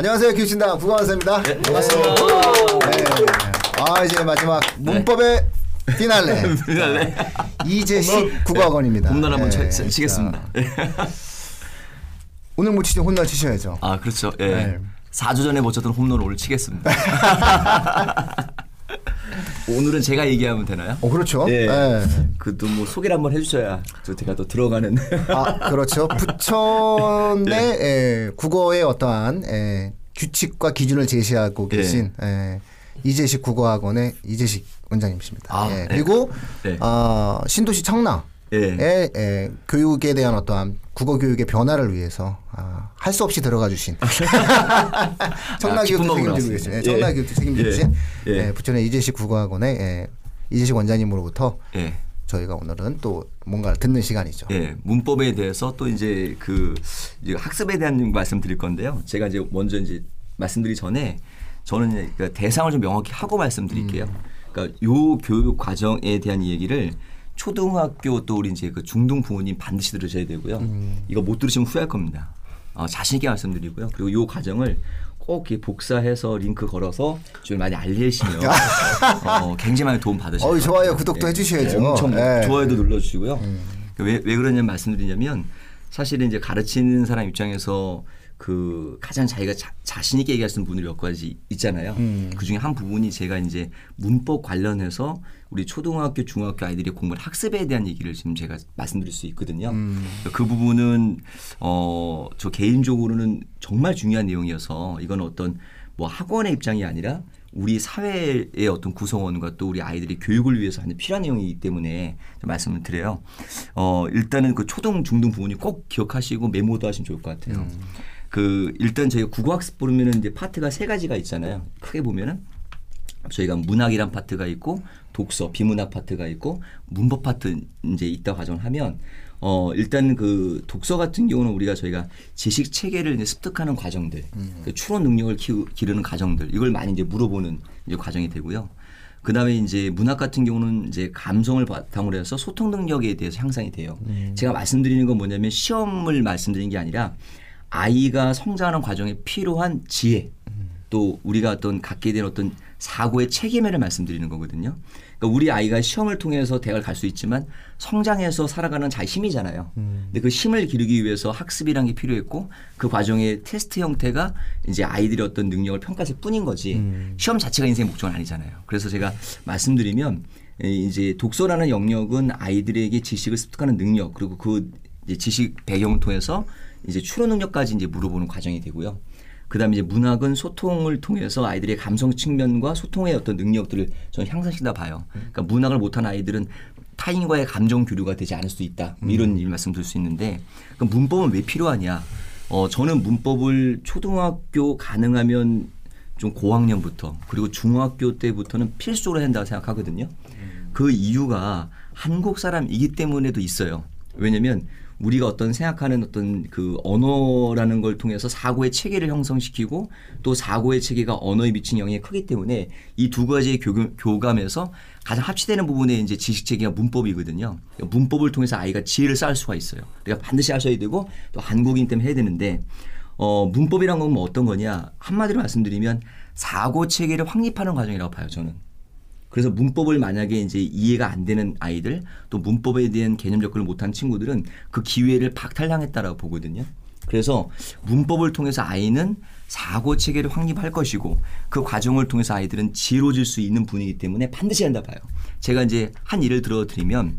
안녕하세요. 교신당 국어원사입니다. 네, 반갑습니다. 네. 아 이제 마지막 문법의 피날레. 피날레. 이재식 국어학원입니다. 홈런 한번 네, 쳐- 치겠습니다. 오늘 못 치죠. 홈런 치셔야죠. 아 그렇죠. 예. 네. 4주 전에 못 쳤던 홈런 오늘 치겠습니다. 오늘은 제가 얘기하면 되나요? 어 그렇죠. 예. 네. 그또 뭐 소개를 한번 해주셔야 또 제가 또 들어가는. 아 그렇죠. 부천의 네. 예, 국어의 어떠한 예, 규칙과 기준을 제시하고 예. 계신 예, 이재식 국어학원의 이재식 원장님이십니다. 아, 예, 네. 그리고 네. 어, 신도시 청라. 예. 의 예, 교육에 대한 어떠한 국어 교육의 변화를 위해서 아, 할 수 없이 들어가 주신 청라 아, 기쁜 교육도 마음으로 책임지고 계신. 예, 청라 예. 교육도 책임지고 계신 예. 예, 부천의 이재식 국어학원의 예, 이재식 원장님으로부터 예. 저희가 오늘은 또 뭔가 듣는 시간이죠. 예, 문법에 대해서 또 이제 그 이제 학습에 대한 말씀 드릴 건데요. 제가 이제 먼저 이제 말씀드리기 전에 저는 그 대상을 좀 명확히 하고 말씀드릴게요. 그러니까 요 교육 과정에 대한 얘기를 초등학교 또 우리 이제 그 중등 부모님 반드시 들으셔야 되고요. 이거 못 들으시면 후회할 겁니다. 어, 자신 있게 말씀드리고요. 그리고 요 과정을 꼭 이렇게 복사해서 링크 걸어서 좀 많이 알리시면 어, 굉장히 많이 도움 받으실 거예요. 좋아요. 구독도 해주셔야죠. 엄청 예. 좋아요도 눌러주시고요. 왜, 왜 그러냐면 말씀드리냐면 사실은 이제 가르치는 사람 입장에서 그 가장 자기가 자, 자신 있게 얘기할 수 있는 부분이 몇 가지 있잖아요. 그 중에 한 부분이 제가 이제 문법 관련해서 우리 초등학교, 중학교 아이들이 공부를 학습에 대한 얘기를 지금 제가 말씀드릴 수 있거든요. 그 부분은 어, 저 개인적으로는 정말 중요한 내용이어서 이건 어떤 뭐 학원의 입장이 아니라 우리 사회의 어떤 구성원과 또 우리 아이들이 교육을 위해서 하는 필요한 내용이기 때문에 좀 말씀을 드려요. 어, 일단은 그 초등, 중등 부분이 꼭 기억하시고 메모도 하시면 좋을 것 같아요. 그 일단 저희가 국어학습 보면은 이제 파트가 세 가지가 있잖아요. 크게 보면은 저희가 문학이란 파트가 있고 독서 비문학 파트가 있고 문법 파트 이제 있다 가정을 하면 어 일단 그 독서 같은 경우는 우리가 저희가 지식 체계를 이제 습득하는 과정들 그 추론 능력을 키우, 기르는 과정들 이걸 많이 이제 물어보는 이제 과정이 되고요. 그 다음에 이제 문학 같은 경우는 이제 감성을 바탕으로 해서 소통 능력에 대해서 향상이 돼요. 제가 말씀드리는 건 뭐냐면 시험을 말씀드리는 게 아니라 아이가 성장하는 과정에 필요한 지혜 또 우리가 어떤 갖게 된 어떤 사고의 책임을 말씀드리는 거거든요. 그러니까 우리 아이가 시험을 통해서 대학을 갈 수 있지만 성장해서 살아가는 자기 힘이잖아요. 근데 그 힘을 기르기 위해서 학습이란 게 필요했고 그 과정의 테스트 형태가 이제 아이들의 어떤 능력을 평가했을 뿐인 거지 시험 자체가 인생의 목적은 아니잖아요. 그래서 제가 말씀드리면 이제 독서라는 영역은 아이들에게 지식을 습득하는 능력 그리고 그 지식 배경을 통해서 이제 추론 능력까지 이제 물어보는 과정이 되고요. 그다음에 이제 문학은 소통을 통해서 아이들의 감성 측면과 소통의 어떤 능력들을 저는 향상시킨다 봐요. 그러니까 문학을 못한 아이들은 타인과의 감정 교류가 되지 않을 수 있다. 뭐 이런 일 말씀드릴 수 있는데 그럼 문법은 왜 필요하냐? 어 저는 문법을 초등학교 가능하면 좀 고학년부터 그리고 중학교 때부터는 해야 한다고 생각하거든요. 그 이유가 한국 사람이기 때문에도 있어요. 왜냐면 우리가 어떤 생각하는 어떤 그 언어라는 걸 통해서 사고의 체계를 형성시키고 또 사고의 체계가 언어에 미친 영향이 크기 때문에 이 두 가지의 교감, 교감 에서 가장 합치되는 부분에 이제 지식 체계가 문법이거든요. 그러니까 문법을 통해서 아이가 지혜를 쌓을 수가 있어요. 그러니까 반드시 하셔야 되고 또 한국인 때문에 해야 되는데 어, 문법이란 건 뭐 어떤 거냐 한마디로 말씀드리면 사고 체계를 확립하는 과정이라고 봐요 저는. 그래서 문법을 만약에 이제 이해가 안 되는 아이들 또 문법에 대한 개념 접근을 못한 친구들은 그 기회를 박탈당했다라고 보거든요. 그래서 문법을 통해서 아이는 사고 체계를 확립할 것이고 그 과정을 통해서 아이들은 지혜로워질 수 있는 분이기 때문에 반드시 한다 봐요. 제가 이제 한 예를 들어 드리면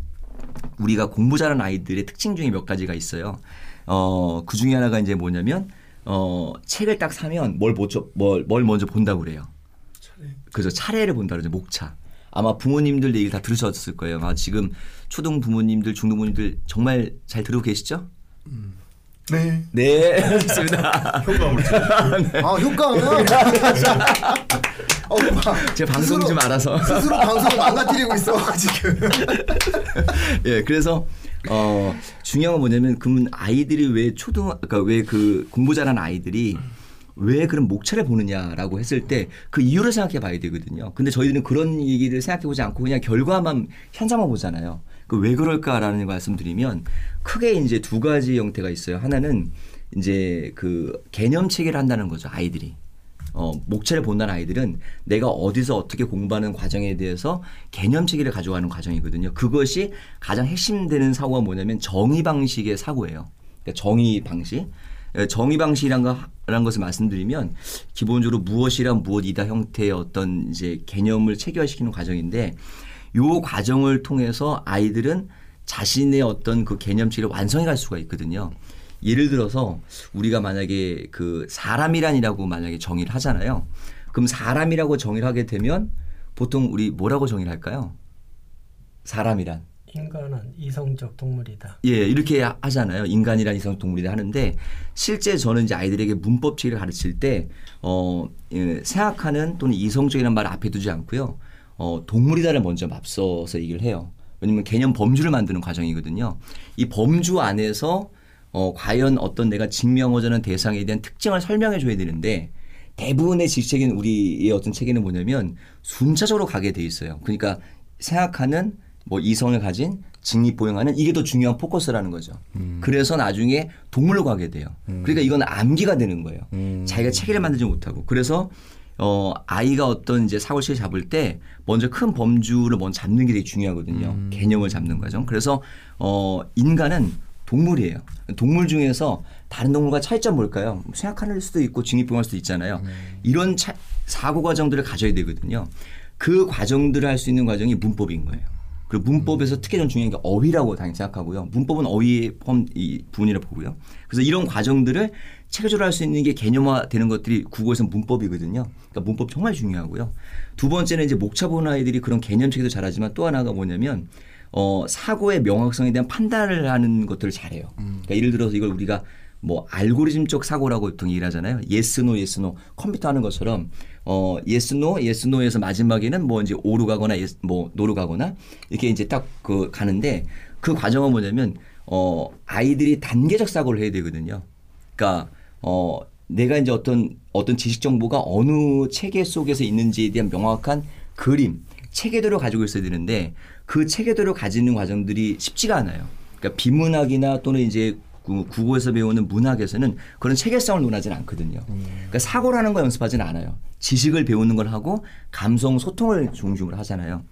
우리가 공부 잘하는 아이들의 특징 중에 몇 가지가 있어요. 어, 그 중에 하나가 이제 뭐냐면 어, 책을 딱 사면 뭘 먼저 뭘, 뭘 먼저 본다고 그래요. 그래서 차례를 본다 그러죠. 목차. 아마 부모님들 얘기를 다 들으셨을 거예요. 아마 지금 초등 부모님들, 중등 부모님들 정말 잘 들고 계시죠? 네. 네, 좋습니다. 효과음을 아 효과음은 어, 막 제가 방송 좀 스스로- 알아서. 스스로 방송을 망가뜨리고 있어 지금. 예, 그래서 어 중요한 건 뭐냐면 그러면 아이들이 왜 초등 그러니까 왜 그 공부 잘하는 아이들이 왜 그런 목차를 보느냐라고 했을 때 그 이유를 생각해 봐야 되거든요. 근데 저희들은 그런 얘기를 생각해 보지 않고 그냥 결과만 현상만 보잖아요. 그 왜 그럴까라는 걸 말씀드리면 크게 이제 두 가지 형태가 있어요. 하나는 이제 그 개념 체계를 한다는 거죠 아이들이. 어, 목차를 본다는 아이들은 내가 어디서 어떻게 공부하는 과정에 대해서 개념 체계를 가져가는 과정이거든요. 그것이 가장 핵심되는 사고가 뭐냐면 정의 방식의 사고예요. 그러니까 정의 방식. 예, 정의 방식이란 거, 라는 것을 말씀드리면 기본적으로 무엇이란 무엇이다 형태의 어떤 이제 개념을 체계화시키는 과정인데 요 과정을 통해서 아이들은 자신의 어떤 그 개념치를 완성해 갈 수가 있거든요. 예를 들어서 우리가 만약에 그 사람이란이라고 만약에 정의를 하잖아요. 그럼 사람이라고 정의를 하게 되면 보통 우리 뭐라고 정의를 할까요? 사람이란. 인간은 이성적 동물이다. 예, 이렇게 하잖아요. 인간이란 이성 동물이다 하는데 실제 저는 이제 아이들에게 문법 체계를 가르칠 때 어, 예, 생각하는 또는 이성적이라는 말을 앞에 두지 않고요. 어, 동물이다를 먼저 앞서서 얘기를 해요. 왜냐면 개념 범주를 만드는 과정이거든요. 이 범주 안에서 어, 과연 어떤 내가 증명하자는 대상에 대한 특징을 설명해 줘야 되는데 대부분의 지식체계는 우리의 어떤 체계는 뭐냐면 순차적으로 가게 돼 있어요. 그러니까 생각하는 뭐 이성을 가진 직립 보행하는 이게 더 중요한 포커스라는 거죠. 음. 그래서 나중에 동물로 가게 돼요. 음. 그러니까 이건 암기가 되는 거예요. 음. 자기가 체계를 만들지 못하고 그래서 어 아이가 어떤 이제 사고를 잡을 때 먼저 큰 범주를 먼저 잡는 게 되게 중요하거든요. 음. 개념을 잡는 과정. 그래서 어 인간은 동물이에요. 동물 중에서 다른 동물과 차이점 뭘까요? 생각하는 수도 있고 직립보행할 수도 있잖아요. 음. 이런 차, 사고 과정들을 가져야 되거든요. 그 과정들을 할 수 있는 과정이 문법인 거예요. 그리고 문법에서 특히 좀 중요한 게 어휘라고 당연히 생각하고요. 문법은 어휘의 포함 이 부분이라고 보고요. 그래서 이런 과정들을 체계적으로 할 수 있는 게 개념화 되는 것들이 국어에서 문법이거든요. 그러니까 문법 정말 중요하고요. 두 번째는 이제 목차 보는 아이들이 그런 개념 체계도 잘하지만 또 하나가 뭐냐면 어, 사고의 명확성에 대한 판단을 하는 것들을 잘해요. 그러니까 예를 들어서 이걸 우리가 뭐 알고리즘적 사고라고 보통 얘기를 하잖아요. yes no yes no 컴퓨터 하는 것처럼 어 yes no yes no에서 마지막에는 뭐 이제 O로 가거나 yes, 뭐 no로 가거나 이렇게 이제 딱 그 가는데 그 과정은 뭐냐면 어 아이들이 단계적 사고를 해야 되거든요. 그러니까 어 내가 이제 어떤 어떤 지식 정보가 어느 체계 속에서 있는지에 대한 명확한 그림 체계도를 가지고 있어야 되는데 그 체계도를 가지는 과정들이 쉽지가 않아요. 그러니까 비문학이나 또는 이제 국어에서 배우는 문학에서는 그런 체계성을 논하지는 않거든요. 그러니까 사고라는 거 연습하지는 않아요. 지식을 배우는 걸 하고 감성 소통을 중심으로 하잖아요.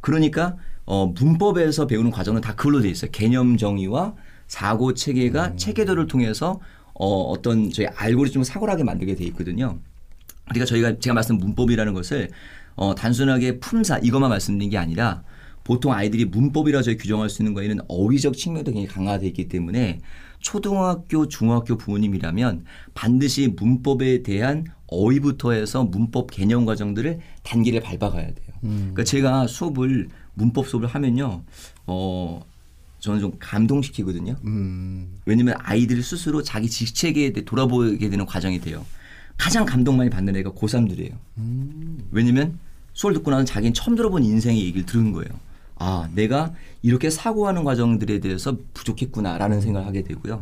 그러니까 어, 문법에서 배우는 과정은 다 그걸로 돼 있어요. 개념 정의와 사고 체계가 음. 체계도를 통해서 어, 어떤 저희 알고리즘을 사고하게 만들게 돼 있거든요. 그러니까 저희가 제가 말씀 문법이라는 것을 어, 단순하게 품사 이것만 말씀드린 게 아니라 보통 아이들이 문법이라 저희 규정할 수 있는 거에는 어휘적 측면도 굉장히 강화되어 있기 때문에 초등학교, 중학교 부모님이라면 반드시 문법에 대한 어휘부터 해서 문법 개념 과정들을 단계를 밟아가야 돼요. 음. 그러니까 제가 수업을 문법 수업을 하면요, 어 저는 좀 감동시키거든요. 음. 왜냐하면 아이들 스스로 자기 지식체계에 대해 돌아보게 되는 과정이 돼요. 가장 감동 많이 받는 애가 고3들이에요. 음. 왜냐면 수업을 듣고 나서 자기는 처음 들어본 인생의 얘기를 들은 거예요. 아, 내가 이렇게 사고하는 과정들에 대해서 부족했구나라는 생각을 하게 되고요.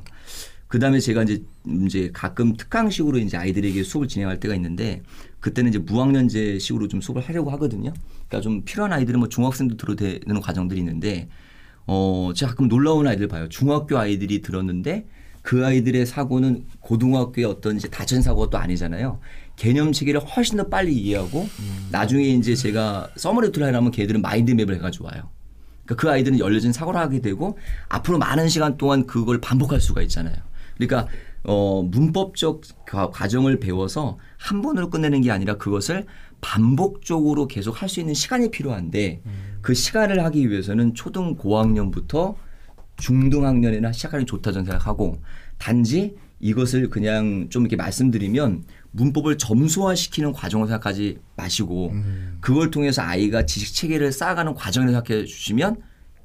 그 다음에 제가 이제 이제 가끔 특강식으로 이제 아이들에게 수업을 진행할 때가 있는데 그때는 이제 무학년제 식으로 좀 수업을 하려고 하거든요. 그러니까 좀 필요한 아이들은 뭐 중학생도 들어도 되는 과정들이 있는데 어, 제가 가끔 놀라운 아이들 봐요. 중학교 아이들이 들었는데 그 아이들의 사고는 고등학교의 어떤 이제 다전 사고가 또 아니잖아요. 개념 체계를 훨씬 더 빨리 이해하고 음. 나중에 이제 제가 summary를 하려면 걔들은 마인드맵을 해가지고 와요. 그러니까 그 아이들은 열려진 사고를 하게 되고 앞으로 많은 시간 동안 그걸 반복할 수가 있잖아요. 그러니까 어, 문법적 과정을 배워서 한 번으로 끝내는 게 아니라 그것을 반복적으로 계속 할 수 있는 시간이 필요한데 음. 그 시간을 하기 위해서는 초등 고학년부터 중등학년이나 시작하는 게 좋다 저는 생각하고 단지 이것을 그냥 좀 이렇게 말씀드리면 문법을 점수화시키는 과정을 생각하지 마시고 음. 그걸 통해서 아이가 지식 체계를 쌓아가는 과정을 생각해 주시면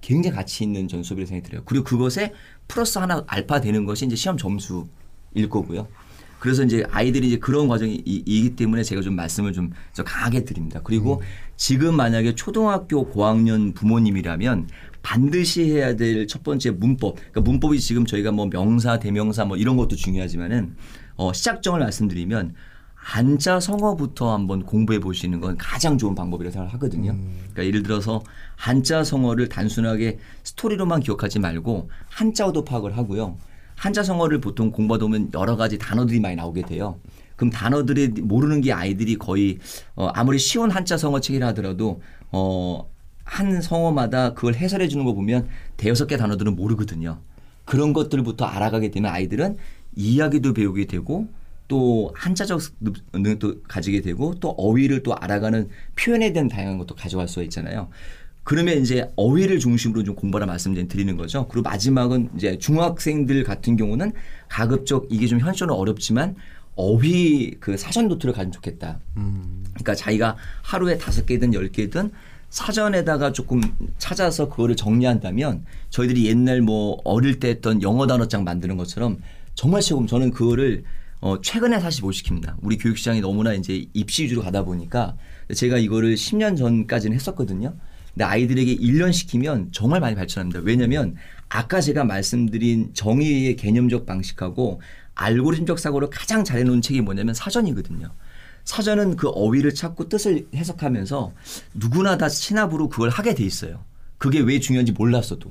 굉장히 가치 있는 전 수업이라고 생각이 들어요. 그리고 그것에 플러스 하나 알파 되는 것이 이제 시험 점수일 거고요. 그래서 이제 아이들이 이제 그런 과정이기 때문에 제가 좀 말씀을 좀 강하게 드립니다. 그리고 음. 지금 만약에 초등학교 고학년 부모님이라면 반드시 해야 될 첫 번째 문법. 그러니까 문법이 지금 저희가 뭐 명사, 대명사 뭐 이런 것도 중요하지만은 어, 시작점을 말씀드리면 한자 성어부터 한번 공부해 보시는 건 가장 좋은 방법이라고 생각을 하거든요. 음. 그러니까 예를 들어서 한자 성어를 단순하게 스토리로만 기억하지 말고 한자어도 파악을 하고요. 한자 성어를 보통 공부하다 보면 여러 가지 단어들이 많이 나오게 돼요. 그럼 단어들이 모르는 게 아이들이 거의 어 아무리 쉬운 한자 성어 책이라 하더라도 어 한 성어마다 그걸 해설해 주는 거 보면 대여섯 개 단어들은 모르거든요. 그런 것들부터 알아가게 되면 아이들은 이야기도 배우게 되고 또 한자적 능력도 가지게 되고 또 어휘를 또 알아가는 표현에 대한 다양한 것도 가져갈 수가 있잖아요. 그러면 이제 어휘를 중심으로 좀 공부하라 말씀 을 드리는 거죠. 그리고 마지막은 이제 중학생들 같은 경우는 가급적 이게 좀 현실은 어렵지만 어휘 그 사전 노트를 가지면 좋겠다. 그러니까 자기가 하루에 다섯 개든 열 개든 사전에다가 조금 찾아서 그거를 정리한다면 저희들이 옛날 뭐 어릴 때 했던 영어 단어장 만드는 것처럼 정말 최고 저는 그거를 어 최근에 사실 못 시킵니다. 우리 교육 시장이 너무나 이제 입시 위주로 가다 보니까 제가 이거를 10년 전까지는 했었거든요. 근데 아이들에게 1년 시키면 정말 많이 발전합니다. 왜냐하면 아까 제가 말씀드린 정의의 개념적 방식하고 알고리즘적 사고를 가장 잘해 놓은 책이 뭐냐면 사전이거든요. 사전은 그 어휘를 찾고 뜻을 해석하면서 누구나 다 신압으로 그걸 하게 돼 있어요. 그게 왜 중요한지 몰랐어도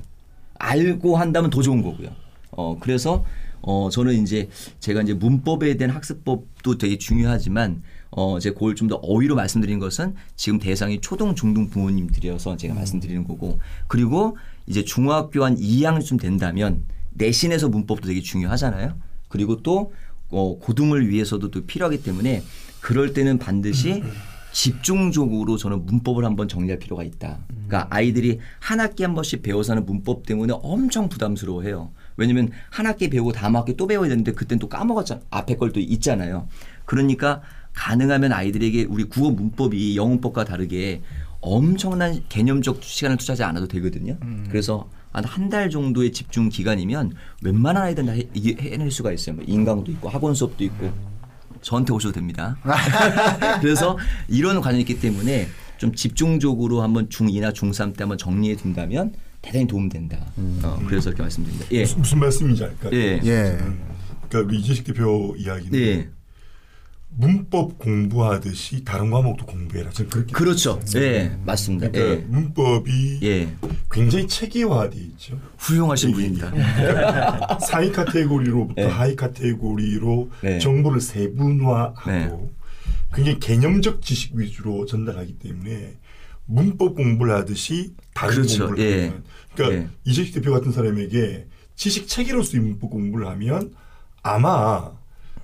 알고 한다면 더 좋은 거고요. 어 그래서 어 저는 이제 제가 이제 문법에 대한 학습법도 되게 중요하지만 어 제가 그걸 좀 더 어휘로 말씀드린 것은 지금 대상이 초등 중등 부모님들이어서 제가 말씀드리는 거고 그리고 이제 중학교 한 2학년쯤 된다면 내신에서 문법도 되게 중요하잖아요. 그리고 또 어, 고등을 위해서도 또 필요하기 때문에 그럴 때는 반드시 집중적으로 저는 문법을 한번 정리할 필요가 있다. 그러니까 아이들이 한 학기 한 번씩 배워서 하는 문법 때문에 엄청 부담스러워해요. 왜냐면 한 학기 배우고 다음 학기 또 배워야 되는데 그땐 또 까먹었잖아. 앞에 걸 또 있잖아요. 그러니까 가능하면 아이들에게 우리 국어 문법이 영문법과 다르게 엄청난 개념적 시간을 투자하지 않아도 되거든요. 그래서 한한달 정도의 집중 기간이면 웬만한 아이들은 다 해, 이게 해낼 수가 있어요. 뭐 인강도 있고 학원 수업도 있고 저한테 오셔도 됩니다. 그래서 이런 과정이 있기 때문에 좀 집중적으로 한번 중2나 중3 때 한번 정리해 둔다면 대단히 도움된다. 어, 그래서 이렇게 말씀드립니다. 예. 무슨, 무슨 말씀인지 알까요? 예. 예. 그러니까 우리 이재식 대표 이야기는 예. 문법 공부하듯이 다른 과목도 공부해라. 저는 그렇게 그렇죠. 예, 맞습니다. 그러니까 예. 문법이 예. 굉장히 체계화돼 있죠. 훌륭하신 예, 분입니다. 상위 카테고리로부터 네. 하위 카테고리로 네. 정보를 세분화하고 네. 굉장히 개념적 지식 위주로 전달하기 때문에 문법 공부를 하듯이 다른 그렇죠. 공부를 예. 하면 그러니까 예. 이재식 대표 같은 사람에게 지식 체계로서의 문법 공부를 하면 아마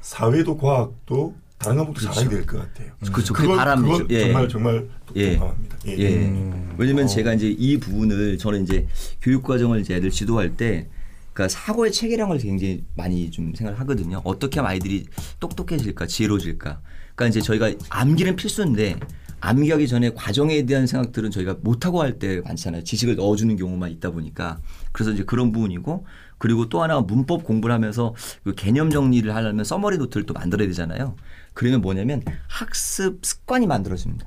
사회도 과학도 다른 과목도 잘하게 될 것 같아요. 그렇죠. 그게 그건. 그건 예. 정말 정말 예. 동감합니다. 예. 예. 왜냐면 어. 제가 이제 이 부분을 저는 이제 교육 과정을 이제 애들 지도할 때 그러니까 사고의 체계량을 굉장히 많이 좀 생각을 하거든요. 어떻게 하면 아이들이 똑똑해질까, 지혜로워질까. 그러니까 이제 저희가 암기는 필수인데 암기 하기 전에 과정에 대한 생각들은 저희가 못하고 할 때 많잖아요. 지식을 넣어주는 경우만 있다 보니까. 그래서 이제 그런 부분이고 그리고 또 하나가 문법 공부를 하면서 그 개념 정리를 하려면 써머리 노트를 또 만들어야 되잖아요. 그러면 뭐냐면 학습 습관이 만들어집니다.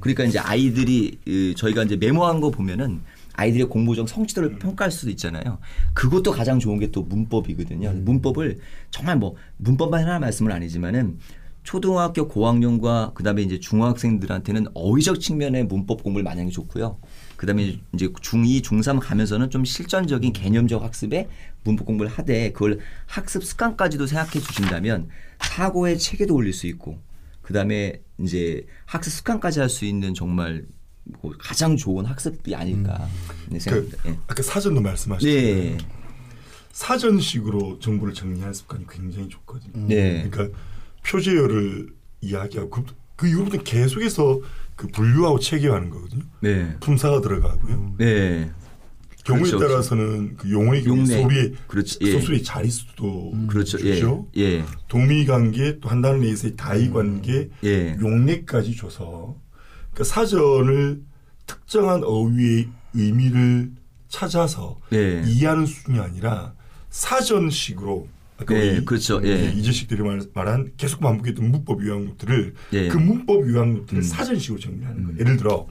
그러니까 이제 아이들이 이, 저희가 이제 메모한 거 보면은 아이들의 공부적 성취도를 평가할 수도 있잖아요. 그것도 가장 좋은 게 또 문법이거든요. 문법을 정말 뭐 문법만 하나 말씀은 아니지만은 초등학교 고학년과 그다음에 이제 중학생들한테는 어휘적 측면의 문법 공부를 많이 하는 게 좋고요. 그다음에 이제 중2, 중3 가면서는 좀 실전적인 개념적 학습에 문법 공부를 하되 그걸 학습 습관까지도 생각해 주신다면 사고의 체계도 올릴 수 있고 그다음에 이제 학습 습관까지 할 수 있는 정말 뭐 가장 좋은 학습이 아닐까 네, 그 생각합니다. 예. 아까 사전도 말씀하셨잖아요. 네. 사전식으로 정보를 정리하는 습관이 굉장히 좋거든요. 네. 그러니까 표제어를 이야기하고 그, 그 이후부터 계속해서 그 분류하고 체계화하는 거거든요. 네. 품사가 들어가고요. 네. 경우에 그렇죠, 따라서는 그 용어의 경우 용례. 소리의 그렇지, 예. 소수의 자릿수도 그렇죠. 주죠. 예. 예. 동의 관계 또한 단어 내에서의 다의 관계 예. 용례까지 줘서 그러니까 사전을 특정한 어휘의 의미를 찾아서 네. 이해하는 수준이 아니라 사전식으로 아까 네, 우리 그렇죠. 예. 이재식들이 말- 말한 계속 반복했던 문법 유형들을 예. 그 문법 유형들을 음. 사전식으로 정리하는 거예요. 예를 들어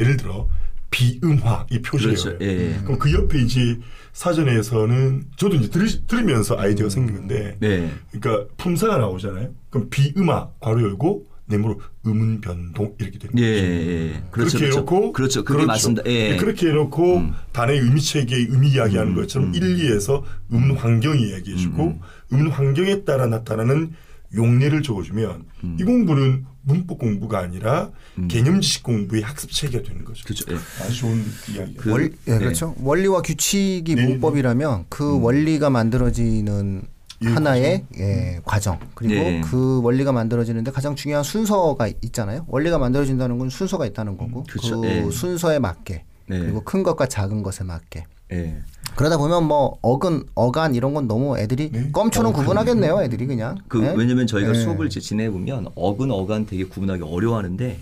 예를 들어 비음화 이 표제예요. 그렇죠. 예. 그럼 그 옆에 이제 사전에서는 저도 이제 들으, 들으 면서 아이디어가 생기는데 네. 그러니까 품사가 나오잖아요. 그럼 비음화 괄호 열고 네모로 음운 변동 이렇게 되는 예, 거죠. 예, 예. 그렇죠, 그렇게 그렇죠. 해놓고 그렇죠. 그게 맞습니다. 예. 네, 그렇게 해놓고 단어의 의미 체계의 의미 이야기하는 음, 것처럼 음. 1, 2에서 음 환경 이야기해주고 음, 음 환경에 따라 나타나는 용례를 적어주면 음. 이 공부는 문법 공부가 아니라 개념 지식 공부의 학습 체계가 되는 거죠. 그렇죠. 예. 아주 좋은 이야기예요. 그- 월, 예, 네. 그렇죠. 원리와 규칙이 네, 문법이라면 그 원리가 만들어지는 예, 하나의 예, 과정 그리고 네. 그 원리가 만들어지는데 가장 중요한 순서가 있잖아요. 원리가 만들어진다는 건 순서가 있다는 거고 그렇죠. 그 예. 순서에 맞게 네. 그리고 큰 것과 작은 것에 맞게 예. 그러다 보면 뭐 어근 어간 이런 건 너무 애들이 네. 껌초는 어, 구분하겠네요. 애들이 그냥 그 예? 왜냐면 저희가 예. 수업을 지내 보면 어근 어간 되게 구분하기 어려워하는데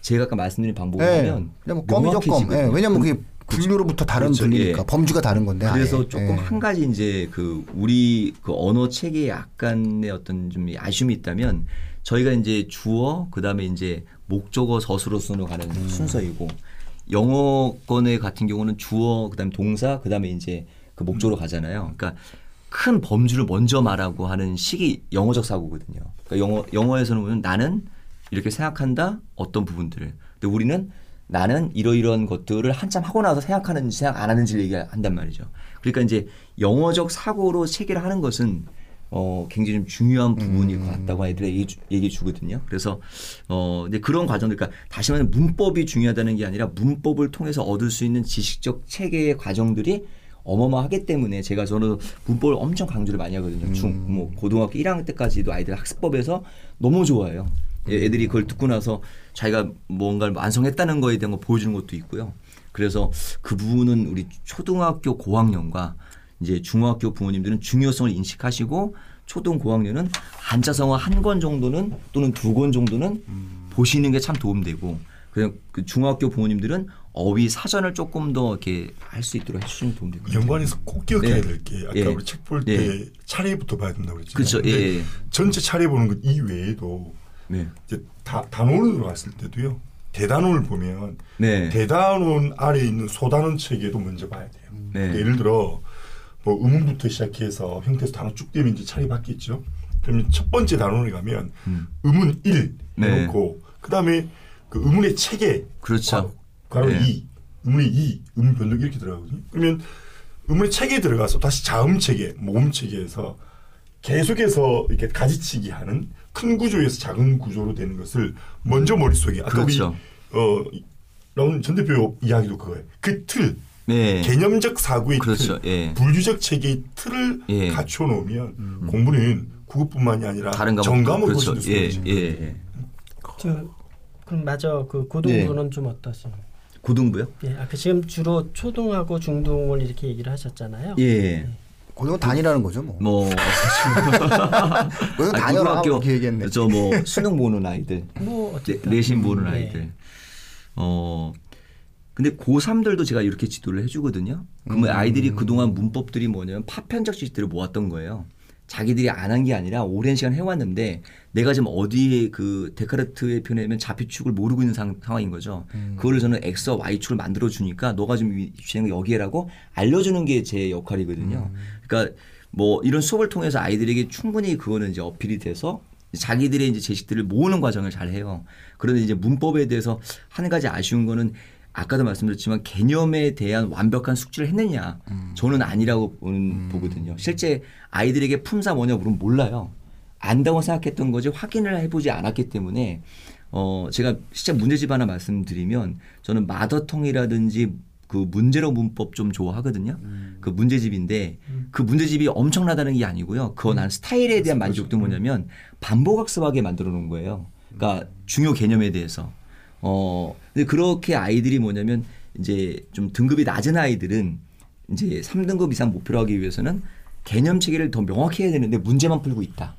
제가 아까 말씀드린 방법을 예. 하면 그냥 뭐 껌이죠 껌. 예. 왜냐면 그게 분류로부터 다른 그렇죠. 분리니까 예. 범주가 다른 건데 그래서 아예. 조금 예. 한 가지 이제 그 우리 그 언어 체계에 약간의 어떤 좀 아쉬움이 있다면 저희가 이제 주어 그다음에 이제 목적어 서술어순으로 가는 음. 순서이고 영어권의 같은 경우는 주어 그다음에 동사 그다음에 이제 그 목적으로 음. 가잖아요. 그러니까 큰 범주를 먼저 말하고 하는 식이 영어적 사고거든요. 그러니까 영어 영어에서는 나는 이렇게 생각한다 어떤 부분들을. 근데 우리는 나는 이러이러한 것들을 한참 하고 나서 생각하는지 생각 안 하는지를 얘기한단 말이죠. 그러니까 이제 영어적 사고로 체계를 하는 것은 어 굉장히 좀 중요한 부분일 것 같다고 아이들이 얘기, 주- 얘기해 주거든요. 그래서 어 이제 그런 과정들, 그러니까 다시 말하면 문법이 중요하다는 게 아니라 문법을 통해서 얻을 수 있는 지식적 체계의 과정들이 어마어마하기 때문에 제가 저는 문법을 엄청 강조를 많이 하거든요. 중, 뭐 고등학교 1학년 때까지도 아이들 학습법에서 너무 좋아해요. 예, 애들이 그걸 듣고 나서 자기가 뭔가를 완성했다는 거에 대한 거 보여주는 것도 있고요. 그래서 그 부분은 우리 초등학교 고학년과 이제 중학교 부모님들은 중요성을 인식하시고 초등 고학년은 한자성어 한 권 정도는 또는 두 권 정도는 보시는 게 참 도움되고 그냥 그 중학교 부모님들은 어휘 사전을 조금 더 이렇게 할 수 있도록 해주시면 것 같아요. 연관해서 꼭 기억해야 네. 될게 아까 예. 우리 책 볼때 예. 차례부터 봐야 된다고 그랬잖아요. 그렇죠. 예, 예. 전체 차례 보는 것 이외에도 네. 이제 다, 단원으로 갔을 때도요. 대단원을 보면 네. 대단원 아래에 있는 소단원 체계도 먼저 봐야 돼요. 네. 그러니까 예를 들어 뭐 음운부터 시작해서 형태에서 단원 쭉 되면 이제 차례 바뀌었죠. 그러면 첫 번째 단원에 가면 음. 음운 1 네. 해놓고 그다음에 그 음운의 체계 그렇죠. 괄호 네. 2 음운의 2 음 변동 이렇게 들어가거든요. 그러면 음운의 체계에 들어가서 다시 자음 체계 모음 체계에서 계속해서 이렇게 가지치기 하는 큰 구조에서 작은 구조로 되는 것을 먼저 머릿속에 아까 그렇죠. 우리 어 나온 전 대표 이야기도 그거예요. 그 틀, 네. 개념적 사고의 그렇죠. 틀, 예. 분류적 체계의 틀을 예. 갖춰 놓으면 공부는 국어뿐만이 아니라 다른 과목 정감으로 그렇죠. 더 예, 수월해져요. 예, 예. 저 그럼 맞아 그 고등부는 네. 좀 어떠세요? 고등부요? 예, 아까 지금 주로 초등하고 중등을 이렇게 얘기를 하셨잖아요. 예. 고등어 단이라는 거죠, 뭐. 뭐 고등어 아니, 단이라고 이렇게 얘기했네. 저뭐 수능 보는 아이들, 뭐 내, 어쨌든 내신 보는 네. 아이들. 어 근데 고3들도 제가 이렇게 지도를 해주거든요. 그러면 아이들이 그동안 문법들이 뭐냐면 파편적 지식들을 모았던 거예요. 자기들이 안 한 게 아니라 오랜 시간 해왔는데 내가 지금 어디에 그 데카르트의 표현이면 좌표축을 모르고 있는 상, 황인 거죠. 그거를 저는 X와 Y축을 만들어 주니까 너가 지금 위치는 여기에라고 알려주는 게 제 역할이거든요. 그러니까 뭐 이런 수업을 통해서 아이들에게 충분히 그거는 이제 어필이 돼서 자기들의 이제 제식들을 모으는 과정을 잘 해요. 그런데 이제 문법에 대해서 한 가지 아쉬운 거는 아까도 말씀드렸지만 개념에 대한 완벽한 숙지를 했느냐 저는 아니라고 보는, 보거든요. 실제 아이들에게 품사 뭐냐 물으면 몰라요. 안다고 생각했던 거지 확인을 해보지 않았기 때문에 어 제가 진짜 문제집 하나 말씀드리면 저는 마더텅이라든지 그 문제로 문법 좀 좋아하거든요. 그 문제집인데 그 문제집이 엄청나다는 게 아니고요. 그거 난 스타일에 대한 만족도 뭐냐면 반복학습하게 만들어 놓은 거예요. 그러니까 중요 개념에 대해서. 어 근데 그렇게 아이들이 뭐냐면 이제 좀 등급이 낮은 아이들은 이제 3등급 이상 목표로 하기 위해서는 개념 체계를 더 명확히 해야 되는데 문제만 풀고 있다.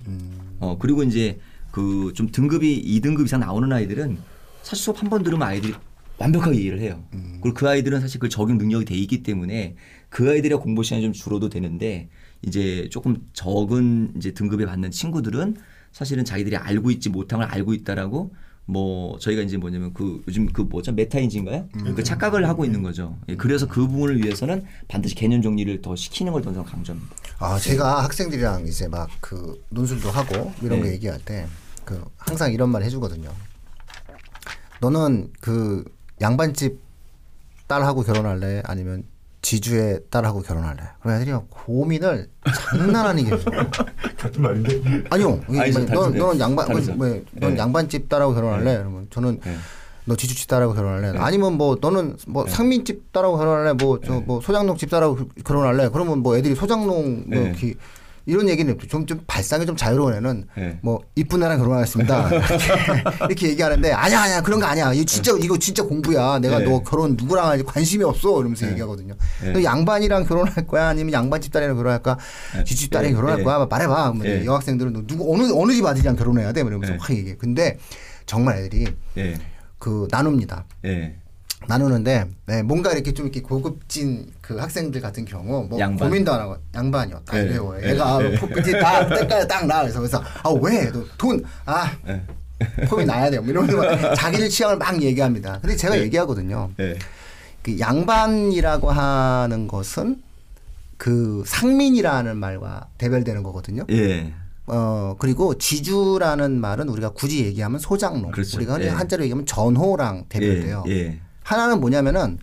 어 그리고 이제 그 좀 등급이 2등급 이상 나오는 아이들은 사실 수업 한 번 들으면 아이들이 완벽하게 이해를 해요. 그리고 그 아이들은 사실 그 적용 능력이 돼 있기 때문에 그 아이들의 공부 시간이 좀 줄어도 되는데 이제 조금 적은 이제 등급에 받는 친구들은 사실은 자기들이 알고 있지 못한 걸 알고 있다라고 뭐 저희가 이제 뭐냐면 그 요즘 그 뭐죠 메타인지인가요? 그 착각을 하고 있는 거죠. 예, 그래서 그 부분을 위해서는 반드시 개념 정리를 더 시키는 걸더 강조합니다. 아, 제가 학생들이랑 이제 막 그 논술도 하고 이런 네. 거 얘기할 때 그 항상 이런 말 해주거든요. 너는 그 양반집 딸하고 결혼할래? 아니면 지주의 딸하고 결혼할래? 그럼 애들이 막 고민을 장난 아니게 해요. 같은 말인데. 아니요. 아니죠, 너, 다르죠. 너는 양반. 뭐, 넌 네. 양반집 딸하고 결혼할래? 그러면 저는 네. 너 지주집 딸하고 결혼할래? 아니면 뭐 너는 뭐 상민집 딸하고 결혼할래? 뭐 저뭐 소장농 집 딸하고 그- 결혼할래? 그러면 뭐 애들이 소장농 뭐 네. 기- 이런 얘기는 좀, 좀 발상이 좀 자유로운 애는 네. 뭐 이쁜 애랑 결혼하겠습니다. 이렇게, 이렇게 얘기하는데 아니야 아니야 그런 거 아니야. 이거 진짜 이거 진짜 공부야. 내가 네. 너 결혼 누구랑 할지 관심이 없어. 이러면서 얘기하거든요. 네. 너 양반이랑 결혼할 거야? 아니면 양반 집 딸이랑 결혼할까? 지주집 딸이랑 네. 결혼할 네. 거야? 말해봐. 여학생들은 너 누구 어느 어느 집 아들이랑 결혼해야 돼? 뭐 이러면서 네. 확 얘기해. 근데 정말 애들이 예. 그 나눕니다. 예. 나누는데 네, 뭔가 이렇게 좀 이렇게 고급진 그 학생들 같은 경우 뭐 양반. 고민도 안 하고 양반이요. 딱 네. 이래요. 네. 얘가 네. 코끝이 딱 때깔 딱 나. 그래서 그래서 아왜돈아 예. 폼이 나야 돼요. 뭐 이러면서 막 자기들 취향을 막 얘기합니다. 근데 제가 네. 얘기하거든요. 예. 그 양반이라고 하는 것은 그 상민이라는 말과 대별되는 거거든요. 예. 어 그리고 지주라는 말은 우리가 굳이 얘기하면 소장농, 그렇죠. 우리가 예. 한자로 얘기하면 전호랑 대별돼요. 예. 예. 하나는 뭐냐면은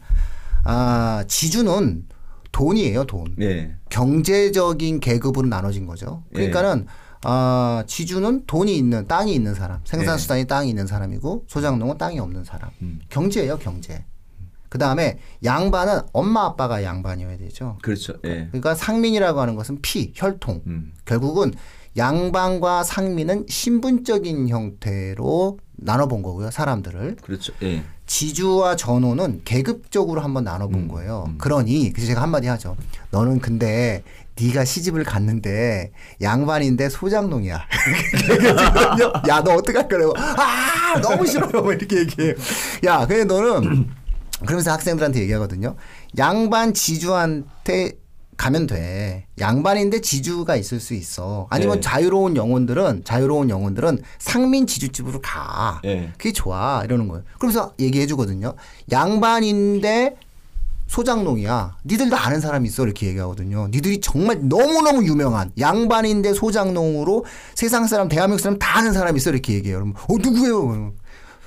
아 지주는 돈이에요 돈 예. 경제적인 계급으로 나눠진 거죠 그러니까는 아 지주는 돈이 있는 땅이 있는 사람 생산 수단이 땅이 있는 사람이고 소장농은 땅이 없는 사람 음. 경제예요 경제 그 다음에 양반은 엄마 아빠가 양반이어야 되죠 그렇죠. 예. 그러니까 상민이라고 하는 것은 피 혈통 음. 결국은 양반과 상민은 신분적인 형태로 나눠본 거고요 사람들을 그렇죠. 예. 지주와 전호는 계급적으로 한번 나눠본 음, 거예요. 그러니 그래서 제가 한마디 하죠. 너는 근데 네가 시집을 갔는데 양반인데 소장농이야. 야, 너 어떡할 거라고. 아, 너무 싫어요. 뭐 이렇게 얘기해요. 야, 근데 너는 그러면서 학생들한테 얘기하거든요. 양반 지주한테 가면 돼. 양반인데 지주가 있을 수 있어. 아니면 네. 자유로운 영혼들은 자유로운 영혼들은 상민 지주집으로 가. 예. 그게 좋아 이러는 거예요. 그러면서 얘기해 주거든요. 양반인데 소장농이야. 니들 다 아는 사람 있어 이렇게 얘기하거든요. 니들이 정말 너무너무 유명한 양반인데 소장농으로 세상 사람 대한민국 사람 다 아는 사람 있어 이렇게 얘기해요. 그러면 어 누구예요?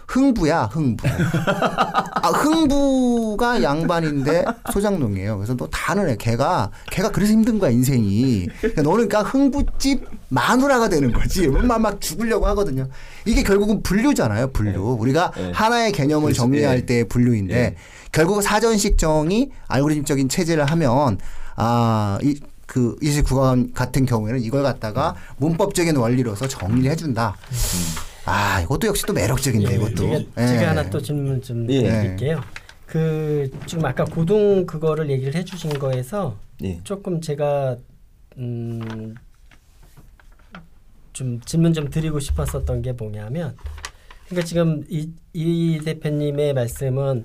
흥부야 흥부. 아 흥부가 양반인데 소장농이에요. 그래서 너다 아는 애. 걔가 걔가 그래서 힘든 거야 인생이. 그러니까 너는 그러니까 흥부집 마누라가 되는 거지. 막, 막 죽으려고 하거든요. 이게 결국은 분류잖아요. 분류. 우리가 네. 하나의 개념을 그렇죠. 정리할 예. 때의 분류인데 예. 결국 사전식 정의 알고리즘적인 체제를 하면 아 이 그 29번 같은 경우에는 이걸 갖다가 문법적인 원리로서 정리를 해준다. 아 이것도 역시 또 매력적인데 이것도. 제가, 예. 제가 하나 또 질문 좀 예. 드릴게요. 그 지금 아까 고등 그거를 얘기를 해주신 거에서 예. 조금 제가 음, 좀 질문 좀 드리고 싶었었던 게 뭐냐면 그러니까 지금 이, 이 대표님의 말씀은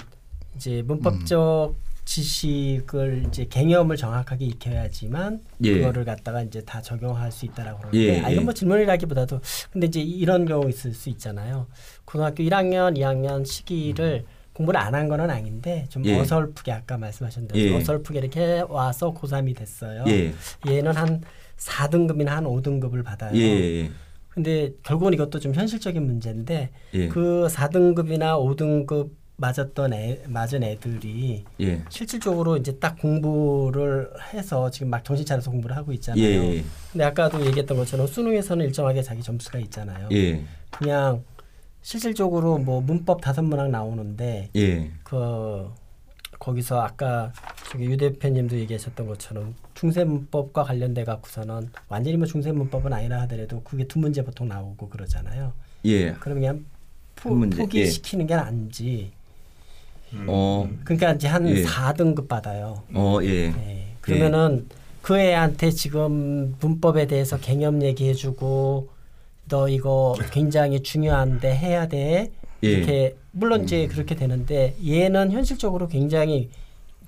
이제 문법적 지식을 이제 개념을 정확하게 익혀야지만 예. 그거를 갖다가 이제 다 적용할 수 있다라고 그러는데 예, 아 이건 예. 뭐 질문이라기보다도 근데 이제 이런 경우 있을 수 있잖아요. 고등학교 1학년, 2학년 시기를 공부를 안 한 거는 아닌데 좀 예. 어설프게 아까 말씀하신 대로 예. 어설프게 이렇게 와서 고3이 됐어요. 예. 얘는 한 4등급이나 한 5등급을 받아요. 예. 예. 근데 결국은 이것도 좀 현실적인 문제인데 예. 그 4등급이나 5등급 맞았던 애 맞은 애들이 예. 실질적으로 이제 딱 공부를 해서 지금 막 정신 차려서 공부를 하고 있잖아요. 예. 근데 아까도 얘기했던 것처럼 수능에서는 일정하게 자기 점수가 있잖아요. 예. 그냥 실질적으로 뭐 문법 다섯 문항 나오는데 예. 그 거기서 아까 저기 유 대표님도 얘기하셨던 것처럼 중세 문법과 관련돼 갖고서는 완전히 뭐 중세 문법은 아니라 하더라도 그게 두 문제 보통 나오고 그러잖아요. 예. 그럼 그냥 포, 한 문제, 포기시키는 게 나은지. 어. 그러니까 이제 한 예. 4등급 받아요. 어, 예. 네. 그러면은 그 애한테 지금 문법에 대해서 개념 얘기해 주고 너 이거 굉장히 중요한데 해야 돼. 예. 이렇게 물론 이제 그렇게 되는데 얘는 현실적으로 굉장히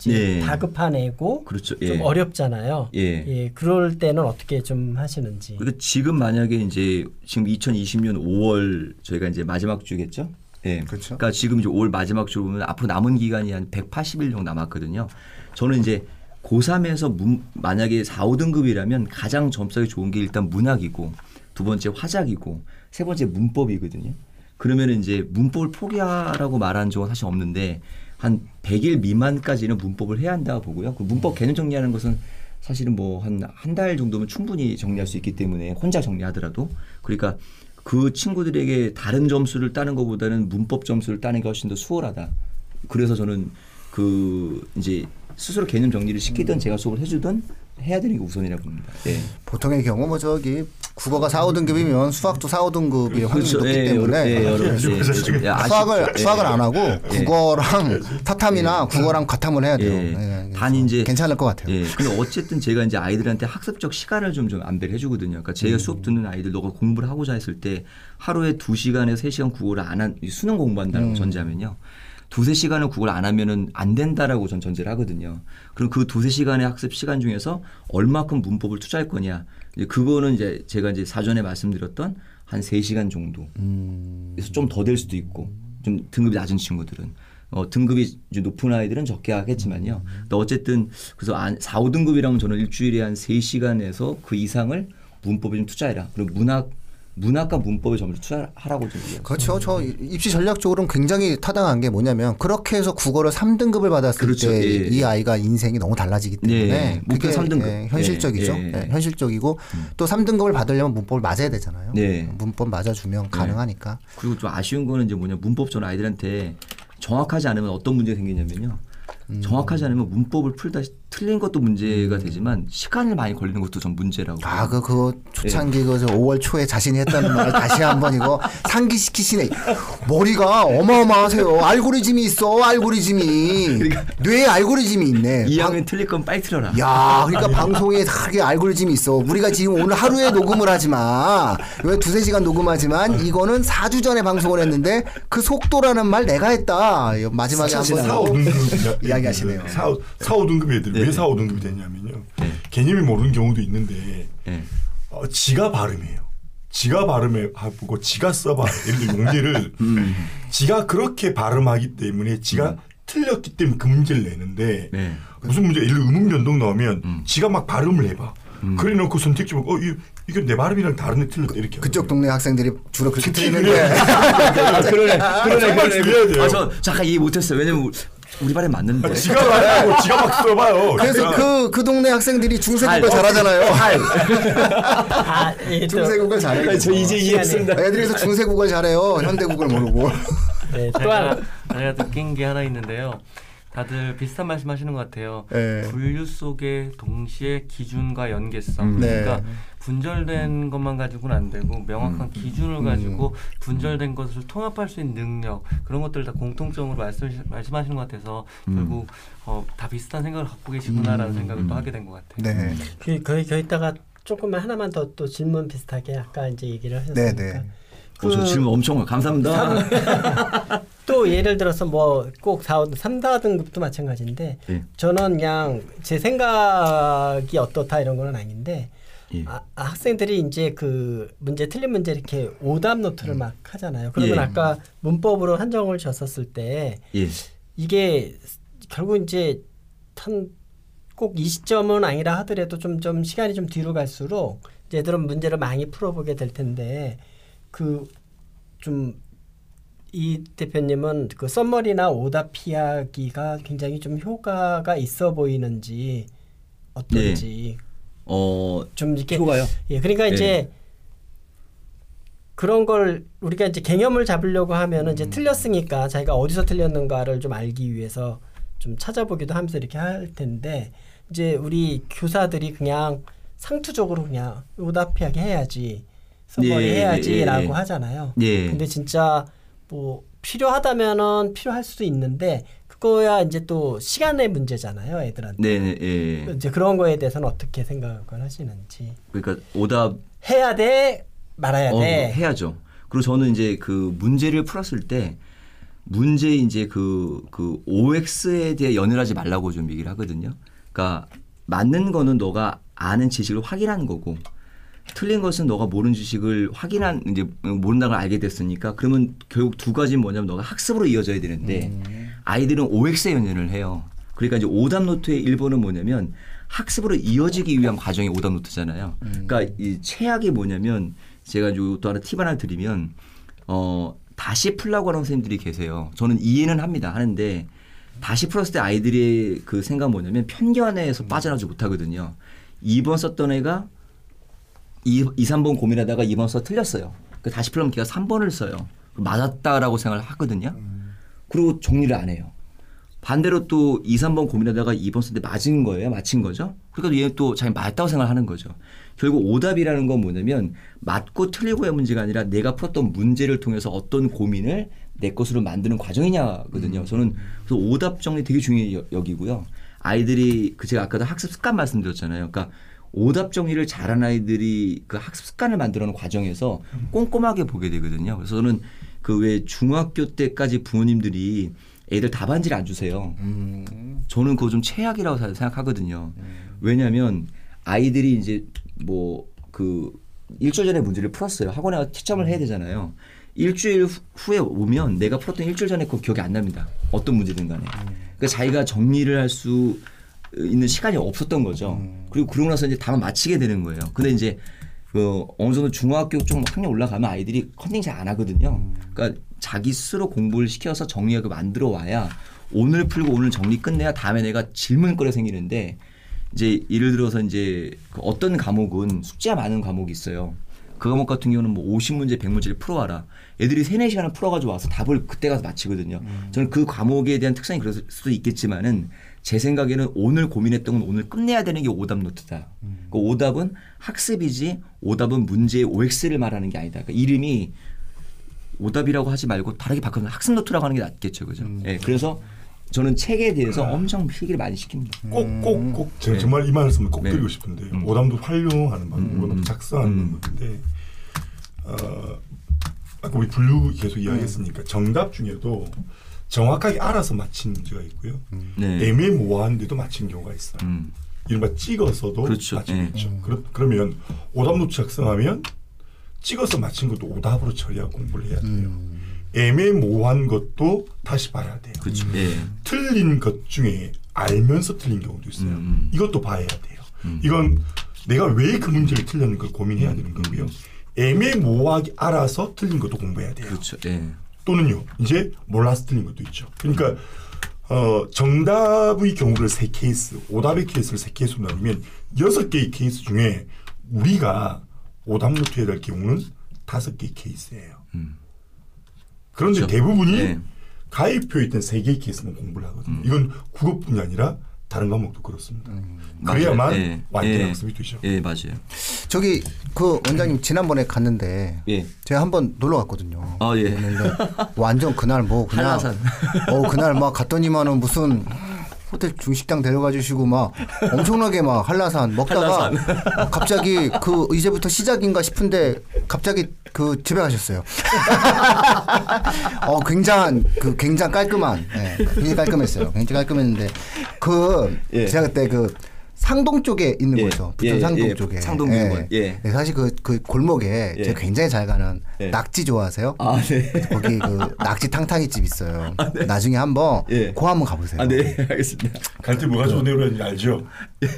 예. 다급한 애고 그렇죠. 좀 예. 어렵잖아요. 예. 그럴 때는 어떻게 좀 하시는지. 그러니까 지금 만약에 이제 지금 2020년 5월 저희가 이제 마지막 주겠죠? 예. 그렇죠. 그러니까 지금 이제 5월 마지막 주로 보면 앞으로 남은 기간이 한 180일 정도 남았거든요. 저는 이제 고3에서 문, 만약에 4, 5등급이라면 가장 점수가 좋은 게 일단 문학이고 두 번째 화작이고 세 번째 문법이거든요. 그러면 이제 문법을 포기하라고 말한 적은 사실 없는데 한 100일 미만까지는 문법을 해야 한다고 보고요. 그 문법 개념 정리하는 것은 사실은 뭐 한 한 달 정도면 충분히 정리할 수 있기 때문에 혼자 정리하더라도 그러니까 그 친구들에게 다른 점수를 따는 것보다는 문법 점수를 따는 게 훨씬 더 수월하다. 그래서 저는 그 이제 스스로 개념 정리를 시키든 제가 수업을 해주든 해야 되는 게 우선이라고 봅니다. 네. 보통의 경우 뭐 저기 국어가 4, 5등급이면 수학도 4, 5등급이 확률이 높기 예, 때문에 여러- 예, 그렇죠. 예, 아쉽- 수학을 예. 수학을 안 하고 국어랑 타탐이나 국어랑 과탐을 해야 돼요. 예. 예, 단 이제 괜찮을 것 같아요. 예. 근데 어쨌든 제가 이제 아이들한테 학습적 시간을 좀 좀 안배를 해주거든요. 그러니까 제가 수업 듣는 아이들 너가 공부를 하고자 했을 때 하루에 두 시간에서 세 시간 국어를 안 한 수능 공부한다고 전제하면요. 두세 시간을 국어를 안 하면은 안 된다라고 전 전제를 하거든요. 그럼 그 두세 시간의 학습 시간 중에서 얼마큼 문법을 투자할 거냐. 이제 그거는 이제 제가 이제 사전에 말씀드렸던 한 세시간 정도. 그래서 좀 더 될 수도 있고 좀 등급이 낮은 친구들은 어, 등급이 이제 높은 아이들은 적게 하겠지만요. 근데 어쨌든 그래서 안, 4, 5등급이라면 저는 일주일에 한 3시간에서 그 이상을 문법에 좀 투자해라. 그리고 문학 문학과 문법에 점을 투자하라고 좀 얘기해요. 그렇죠. 저 입시 전략적으로는 굉장히 타당한 게 뭐냐면 그렇게 해서 국어를 3등급을 받았을 그렇죠. 때 예. 이 아이가 인생이 너무 달라지기 때문에 네. 목표 그게 삼 등급. 예, 현실적이죠. 예, 예. 예, 현실적이고 또 3등급을 받으려면 문법을 맞아야 되잖아요. 네. 문법 맞아주면 가능하니까. 그리고 좀 아쉬운 거는 이제 뭐냐 문법 전 아이들한테 정확하지 않으면 어떤 문제가 생기냐면요. 음. 정확하지 않으면 문법을 풀다 틀린 것도 문제가 되지만 시간을 많이 걸리는 것도 전 문제라고. 아, 그, 그거 초창기 예. 그 5월 초에 자신이 했다는 말 다시 한번 이거 상기시키시네. 머리가 어마어마하세요. 알고리즘이 있어, 알고리즘이. 뇌에 알고리즘이 있네. 방- 2학년 틀릴 건 빨리 틀어라. 야, 그러니까 방송에 다르게 알고리즘이 있어. 우리가 지금 오늘 하루에 녹음을 하지만 왜 두세 시간 녹음하지만 이거는 4주 전에 방송을 했는데 그 속도라는 말 내가 했다. 마지막에 한번 4, 5등급 이야기하시네요. 4, 4, 5등급 애들이 네. 왜 4, 5등급이 됐냐면요. 네. 개념이 모르는 경우도 있는데 예. 어, 지가 발음해요. 지가 발음해 하고 지가 써봐. 이런 문제를 음. 지가 그렇게 발음하기 때문에 지가 틀렸기 때문에 그 문제를 내는데 네. 무슨 문제 예를 들어 음음 변동 나오면 음. 지가 막 발음을 해봐. 그래 놓고 선택지 보고 어 이, 이거 내 발음이랑 다른데 틀렸다 이렇게 그쪽 동네 학생들이 주로 그렇게 틀리는데 아, 그러네. 정말 중요해야 돼요. 아, 저 잠깐 이해 못했어요. 왜냐면 우리, 발에 맞는데. 지가 말하고 지가 막 써봐요. 그래서 그러니까 그, 그 동네 학생들이 중세국어 할. 잘하잖아요. 아, 예, 또, 중세국어 잘해. 저 이제 이해했습니다. 애들이서 중세국어를 잘해요. 현대국어를 모르고. 네, 또 제가, 하나. 제가 느낀 게 하나 있는데요. 다들 비슷한 말씀 하시는 것 같아요. 네. 분류 속에 동시에 기준과 연계성. 음. 네. 그러니까 분절된 것만 가지고는 안 되고 명확한 기준을 가지고 분절된 것을 통합할 수 있는 능력 그런 것들 다 공통점으로 말씀 말씀하시는 것 같아서 결국 어, 다 비슷한 생각을 갖고 계시구나라는 생각을 또 하게 된 것 같아요. 네. 그, 거기, 거기다가 조금만 하나만 더 또 질문 비슷하게 아까 이제 얘기를 하셨으니까. 네, 네. 어, 저 질문 엄청 감사합니다. 또 예를 들어서 뭐 꼭 4, 3, 4등급도 마찬가지인데 예. 저는 그냥 제 생각이 어떻다 이런 거는 아닌데 예. 아, 학생들이 이제 그 문제 틀린 문제 이렇게 오답 노트를 막 하잖아요. 그러면 예. 아까 문법으로 한정을 줬었을 때 예. 이게 결국 이제 한꼭 20점은 아니라 하더라도 좀 좀 시간이 좀 뒤로 갈수록 애들은 문제를 많이 풀어보게 될 텐데 그 좀 이 대표님은 그 썸머리나 오답 피하기가 굉장히 좀 효과가 있어 보이는지 어떤지 어, 좀 이렇게 효과요? 예 그러니까 네. 이제 그런 걸 우리가 이제 개념을 잡으려고 하면은 이제 틀렸으니까 자기가 어디서 틀렸는가를 좀 알기 위해서 좀 찾아보기도 하면서 이렇게 할 텐데 이제 우리 교사들이 그냥 상투적으로 그냥 오답 피하게 해야지 선머리 예, 해야지라고 예, 예. 하잖아요. 예. 근데 진짜 뭐 필요하다면은 필요할 수도 있는데 그거야 이제 또 시간의 문제잖아요, 애들한테. 네, 네, 예. 이제 그런 거에 대해서는 어떻게 생각을 하시는지 그러니까 오답 해야 돼 말아야 어, 돼. 해야죠. 그리고 저는 이제 그 문제를 풀었을 때 문제 이제 그, 그 OX에 대해 연연하지 말라고 좀 얘기를 하거든요. 그러니까 맞는 거는 너가 아는 지식을 확인하는 거고 틀린 것은 너가 모르는 지식을 확인한 이제 모른다는 걸 알게 됐으니까 그러면 결국 두 가지는 뭐냐면 너가 학습으로 이어져야 되는데 아이들은 OX에 연연을 해요. 그러니까 이제 오답 노트의 일본은 뭐냐면 학습으로 이어지기 위한 과정이 오답 노트잖아요. 그러니까 이 최악이 뭐냐면 제가 요또 하나 팁 하나 드리면 어 다시 풀라고 하는 선생님들이 계세요. 저는 이해는 합니다. 하는데 다시 풀었을 때 아이들의 그 생각 은 뭐냐면 편견에서 빠져나오지 못하거든요. 2번 썼던 애가 2, 2 3번 고민하다가 2번 써 틀렸어요. 그 다시 풀려면 걔가 3번을 써요. 맞았다라고 생각을 하거든요. 그리고 정리를 안 해요. 반대로 또 2, 3번 고민하다가 2번 썼는데 맞은 거예요. 맞힌 거죠. 그러니까 얘는 또 자기 맞다고 생각하는 거죠. 결국 오답이라는 건 뭐냐면 맞고 틀리고의 문제가 아니라 내가 풀었던 문제를 통해서 어떤 고민을 내 것으로 만드는 과정이냐거든요. 저는 그래서 오답 정리 되게 중요히 여- 여기고요. 아이들이 그 제가 아까도 학습 습관 말씀드렸잖아요. 그러니까 오답 정리를 잘한 아이들이 그 학습 습관을 만들어가는 과정에서 꼼꼼하게 보게 되거든요. 그래서 저는 그 왜 중학교 때까지 부모님들이 애들 답안지를 안 주세요. 저는 그거 좀 최악이라고 사- 생각하거든요. 왜냐하면 아이들이 이제 뭐 그 일주일 전에 문제를 풀었어요. 학원에 가서 채점을 해야 되잖아요. 일주일 후- 후에 오면 내가 풀었던 일주일 전에 그거 기억이 안 납니다. 어떤 문제든 간에. 그러니까 자기가 정리를 할 수 있는 시간이 없었던 거죠. 그리고 그러고 나서 이제 답을 맞히게 되는 거예요. 근데 이제 그 어느 정도 중학교 쪽 학년 올라가면 아이들이 컨닝 잘 안 하거든요. 그러니까 자기 스스로 공부를 시켜서 정리하고 만들어 와야 오늘 풀고 오늘 정리 끝내야 다음에 내가 질문거리 생기는데 이제 예를 들어서 이제 그 어떤 과목은 숙제가 많은 과목이 있어요. 그 과목 같은 경우는 뭐 50문제, 100문제를 풀어와라. 애들이 3, 4시간을 풀어가지고 와서 답을 그때 가서 맞히거든요. 저는 그 과목에 대한 특성이 그럴 수도 있겠지만은 제 생각에는 오늘 고민했던 건 오늘 끝내야 되는 게 오답 노트다. 그 오답은 학습이지 오답은 문제의 OX를 말하는 게 아니다. 그러니까 이름이 오답이라고 하지 말고 다르게 바꾸면 학습 노트라고 하는 게 낫겠죠. 그죠? 예, 그래서 저는 책에 대해서 엄청 필기를 많이 시킵니다. 꼭 꼭 꼭 제가 네. 정말 이 말씀을 꼭 네. 드리고 싶은데 음. 오답도 활용하는 방법, 음, 오답 음, 작성하는 음. 방법인데 어, 아까 우리 분류 계속 이야기했으니까 정답 중에도 정확하게 알아서 맞힌 문제가 있고요. 네. 애매모호한데도 맞힌 경우가 있어요. 음. 이른바 찍어서도 그렇죠. 예. 있죠. 그러, 그러면 오답 노트 작성하면 찍어서 맞힌 것도 오답으로 처리하고 공부를 해야 돼요. 애매모호한 것도 다시 봐야 돼요. 그렇죠. 예. 틀린 것 중에 알면서 틀린 경우도 있어요. 음. 이것도 봐야 돼요. 음. 이건 내가 왜 그 문제를 틀렸는가 고민해야 되는 거고요. 애매모호하게 알아서 틀린 것도 공부해야 돼요. 그렇죠. 예. 또는요, 이제 몰라서 틀린 것도 있죠. 그러니까 어, 정답의 경우를 세 케이스, 오답의 케이스를 세 케이스로 나누면 여섯 개의 케이스 중에 우리가 오답 노트해야 될 경우는 다섯 개의 케이스예요. 음. 그런데 그렇죠. 대부분이 네. 가입표에 있던 세 개의 케이스만 공부를 하거든요. 이건 국어뿐이 아니라 다른 과목도 그렇습니다. 그래야만 맞아요. 예. 완전한 예. 학습이 되죠. 예, 맞아요. 저기 그 원장님 지난번에 갔는데 예. 제가 한번 놀러 갔거든요. 아, 예. 완전 그날 뭐 그냥 한라산. 어 그날 막 갔더니만은 무슨 호텔 중식당 데려가 주시고 막 엄청나게 막 한라산 먹다가 어, 갑자기 그 이제부터 시작인가 싶은데 갑자기 그 집에 가셨어요. 어 굉장한 그 굉장히 깔끔한 예, 굉장히 깔끔했어요. 굉장히 깔끔했는데 그 예. 제가 그때 그 상동 쪽에 있는 예. 거죠. 부천 예, 상동 예, 쪽에. 상동 병원. 예. 네, 사실 그, 그 골목에 예. 제가 굉장히 잘 가는 예. 낙지 좋아하세요? 아, 네. 거기 그 낙지 탕탕이 집 있어요. 나중에 한번 예. 고 한번 가보세요. 아, 네. 알겠습니다. 갈 때 뭐 가지고 내려야지 알죠?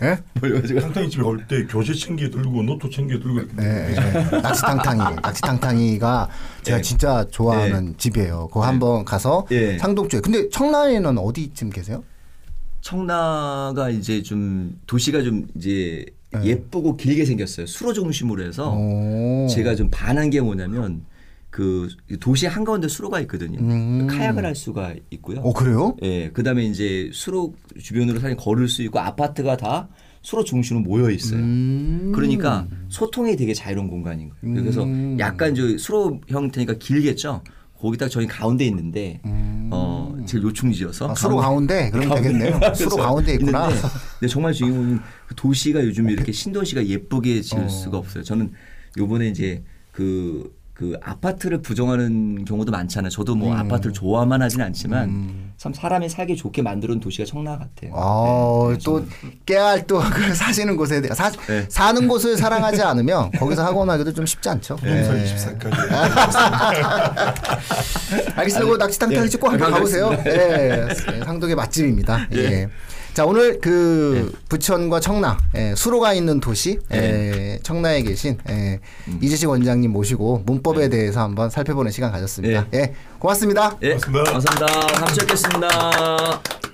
예? 뭘 가지고 상당히 집에 올 때 교재 챙겨 들고 노트 챙겨 들고 이렇게 예, 예. 낙지 탕탕이. 낙지 탕탕이가 제가 예. 진짜 좋아하는 집이에요. 그거 한번 가서 예. 상동 쪽에. 근데 청라에는 어디쯤 계세요? 청라가 이제 좀 도시가 좀 이제 네. 예쁘고 길게 생겼어요. 수로 중심으로 해서 오. 제가 좀 반한 게 뭐냐면 그 도시 한가운데 수로가 있거든요. 음. 카약을 할 수가 있고요. 어, 그래요? 예, 그다음에 이제 수로 주변으로 사람이 걸을 수 있고 아파트가 다 수로 중심으로 모여 있어요. 음. 그러니까 소통이 되게 자유로운 공간인 거예요. 그래서 음. 약간 저 수로 형태니까 길겠죠. 거기다 저희 가운데 있는데 어 제일 요충지여서 음. 아, 수로 가운데? 그러면 되겠네요. 수로 가운데 있구나. 있는데 근데 정말 주인공은 그 도시가 요즘 이렇게 신도시가 예쁘게 지을 어. 수가 없어요. 저는 요번에 이제 그, 그 아파트를 부정하는 경우도 많잖아요. 저도 뭐 음. 아파트를 좋아만 하진 않지만 참 사람이 살기 좋게 만들어놓은 도시가 청라 같아요. 아, 네, 또 깨알 또 그 사시는 곳에 대- 사, 네. 사는 곳을 사랑하지 않으면 거기서 학원 하기도 좀 쉽지 않죠. 농사 네. 24까지. 알겠습니다. 그 낙지탕탕이 예. 찍고 한번 가보세요. 예. 예, 상동의 맛집입니다. 예. 자 오늘 그 부천과 청라 예, 수로가 있는 도시 예, 네. 청라에 계신 예, 이재식 원장님 모시고 문법에 대해서 한번 살펴보는 시간 가졌습니다. 예, 고맙습니다. 예, 고맙습니다. 감사합니다. 다음 주에 뵙겠습니다.